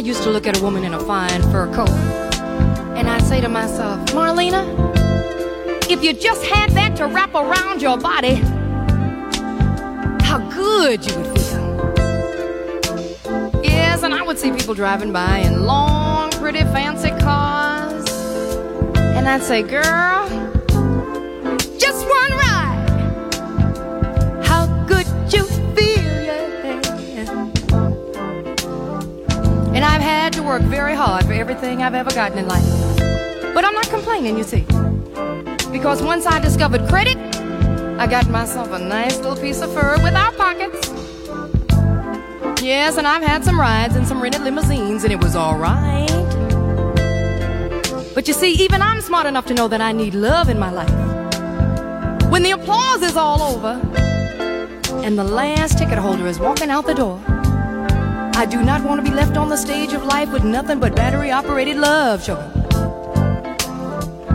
I used to look at a woman in a fine fur coat, and I'd say to myself, Marlena, if you just had that to wrap around your body, how good you would feel. Yes, and I would see people driving by in long, pretty, fancy cars, and I'd say, girl, I've had to work very hard for everything I've ever gotten in life. But I'm not complaining, you see. Because once I discovered credit, I got myself a nice little piece of fur without pockets. Yes, and I've had some rides in some rented limousines, and it was alright. But you see, even I'm smart enough to know that I need love in my life. When the applause is all over, and the last ticket holder is walking out the door, I do not want to be left on the stage of life with nothing but battery operated love, sugar.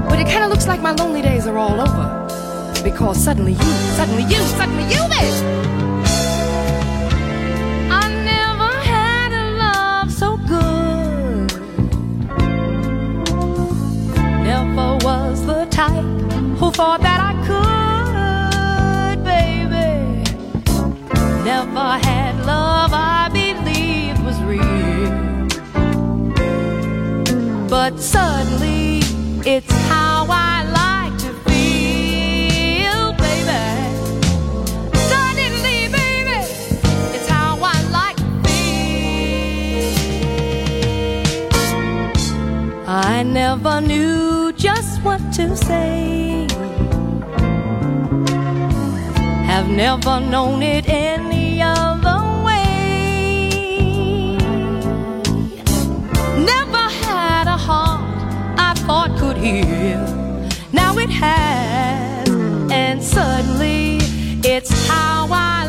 But it kind of looks like my lonely days are all over. Because suddenly you, suddenly you, suddenly you, baby. I never had a love so good. Never was the type who thought that I could, baby. Never had love But suddenly, it's how I like to feel, baby. Suddenly, baby, it's how I like to feel. I never knew just what to say. Have never known it Now it has, and suddenly it's how I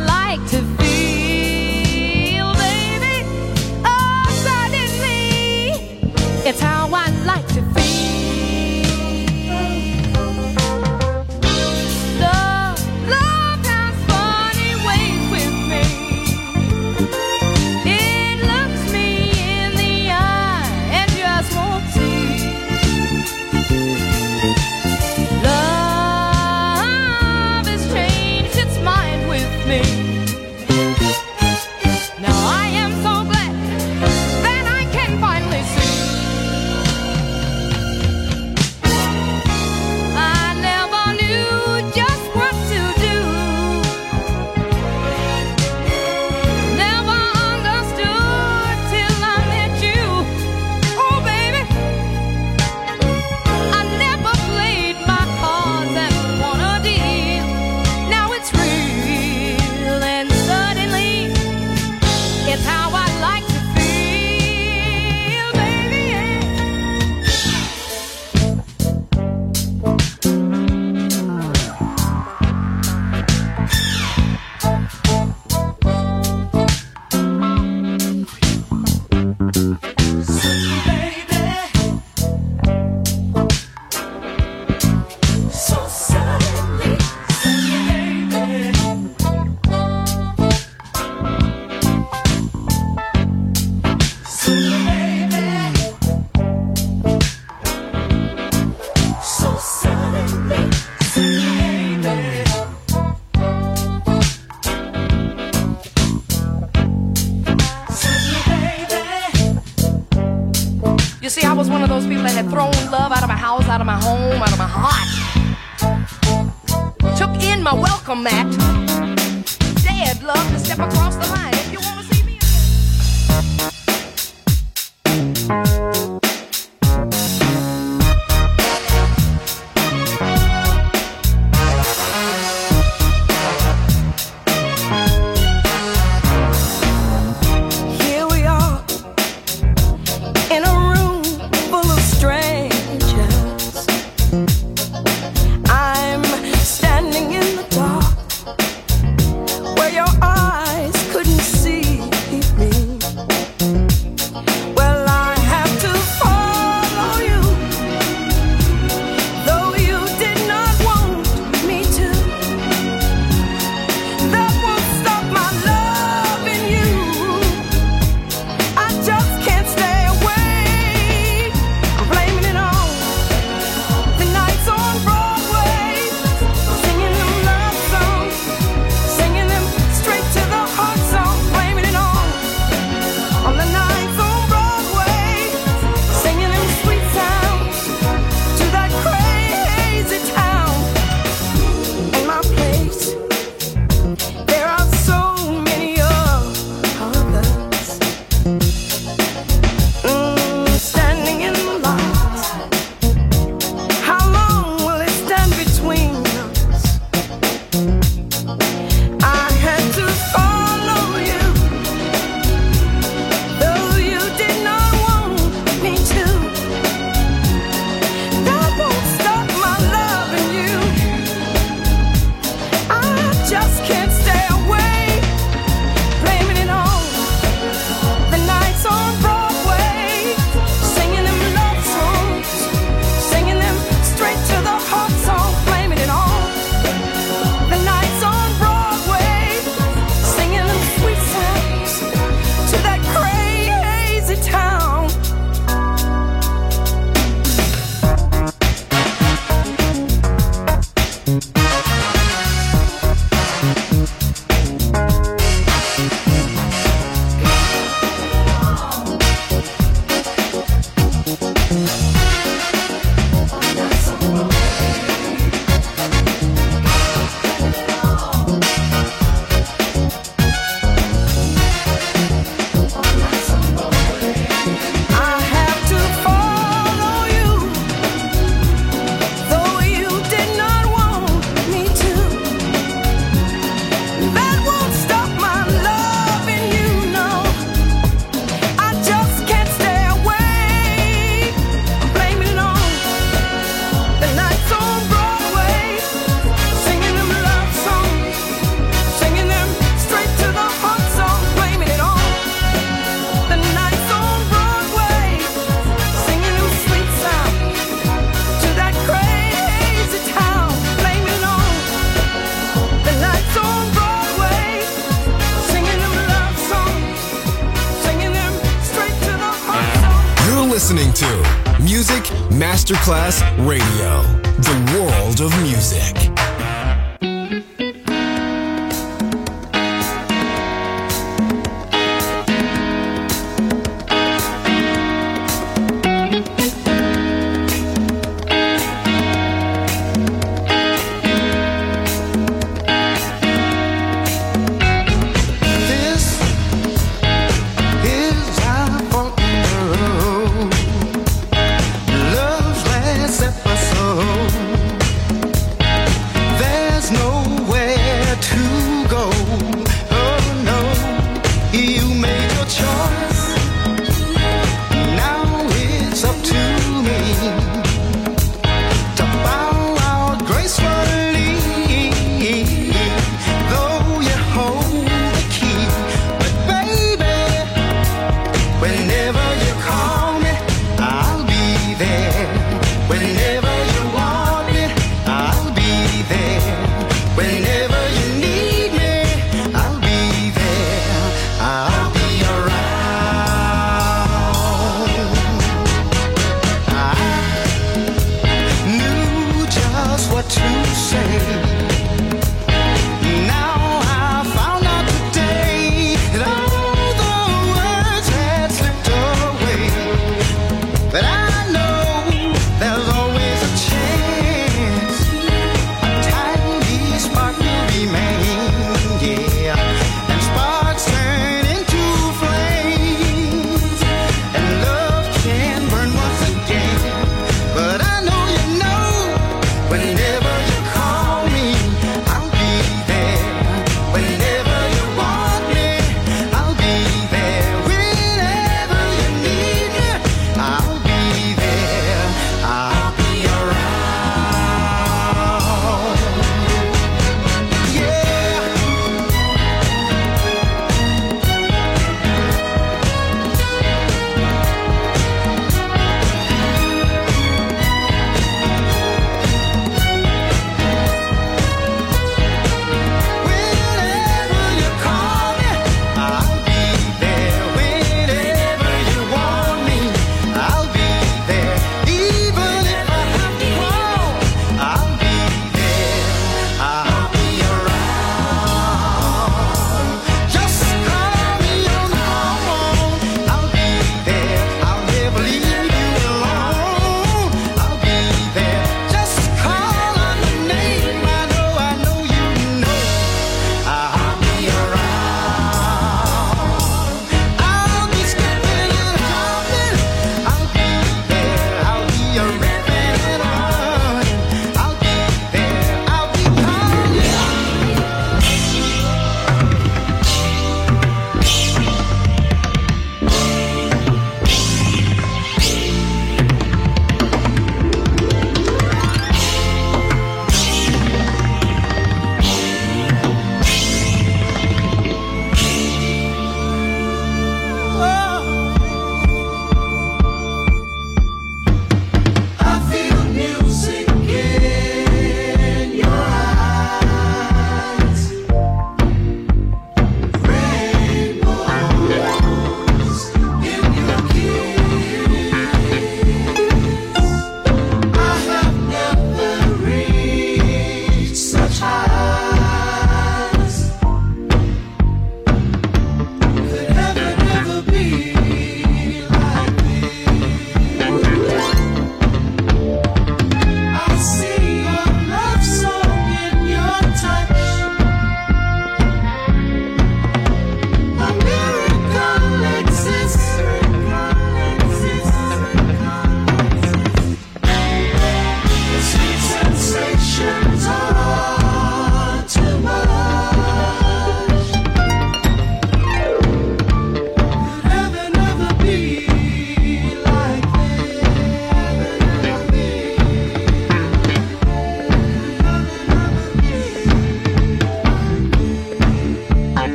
welcome mat. Dared love to step across the line.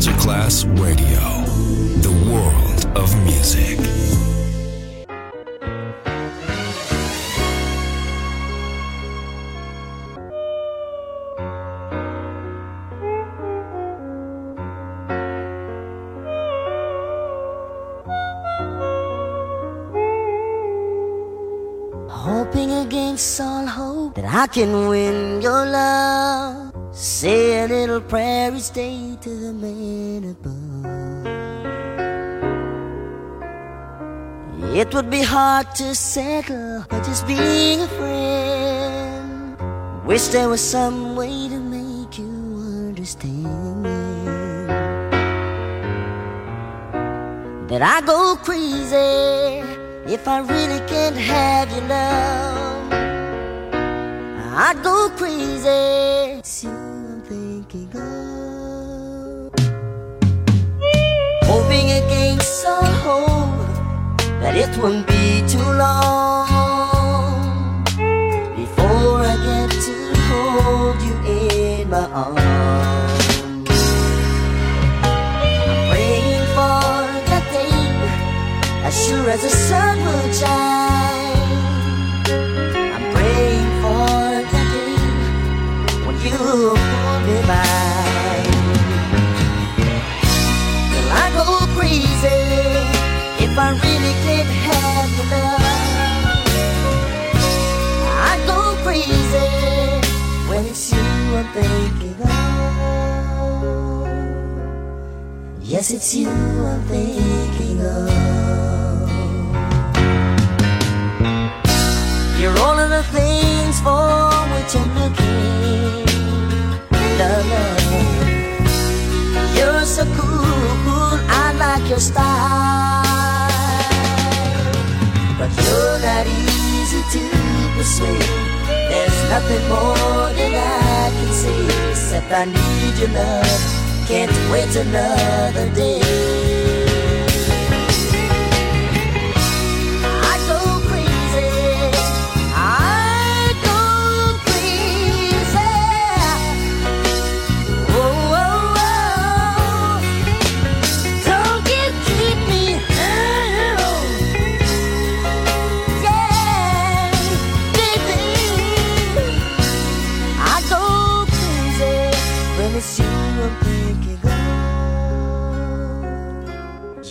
Masterclass Radio, the world of music. Hoping against all hope that I can win your love. Say a little prayer each day to the man above. It would be hard to settle by just being a friend. Wish there was some way to make you understand that I go crazy if I really can't have your love. I'd go crazy. That it won't be too long before I get to hold you in my arms. I'm praying for that day as sure as the sun will shine. I really can't have love. I go crazy when it's you I'm thinking of. Yes, it's you I'm thinking of. You're all of the things for which I'm looking. Love, love. You're so cool, I like your style. There's nothing more that I can see except I need your love. Can't wait another day.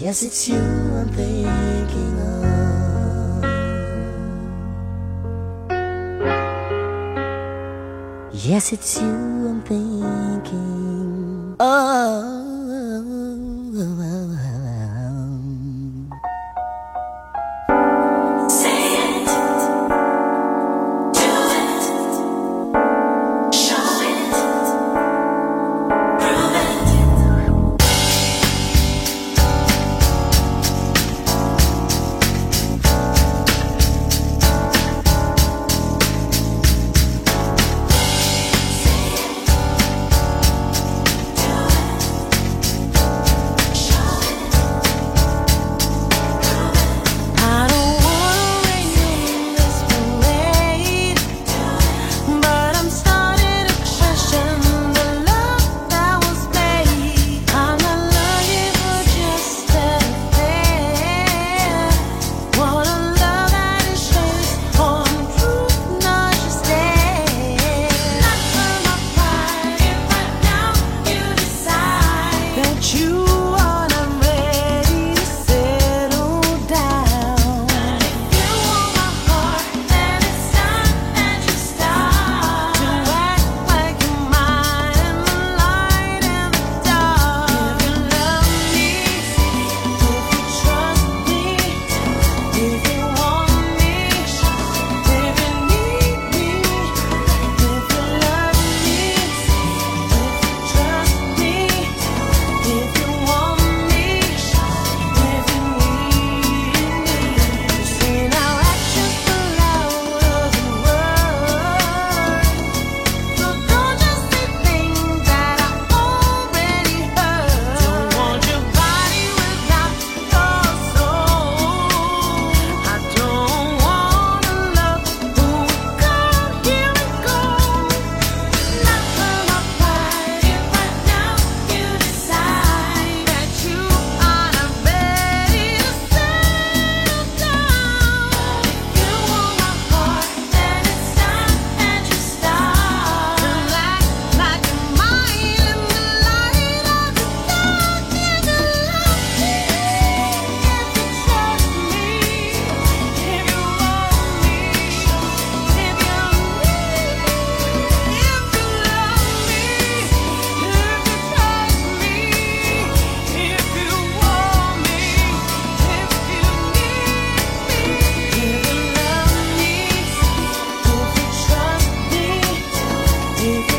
Yes, it's you I'm thinking of. Yes, it's you I'm thinking of. If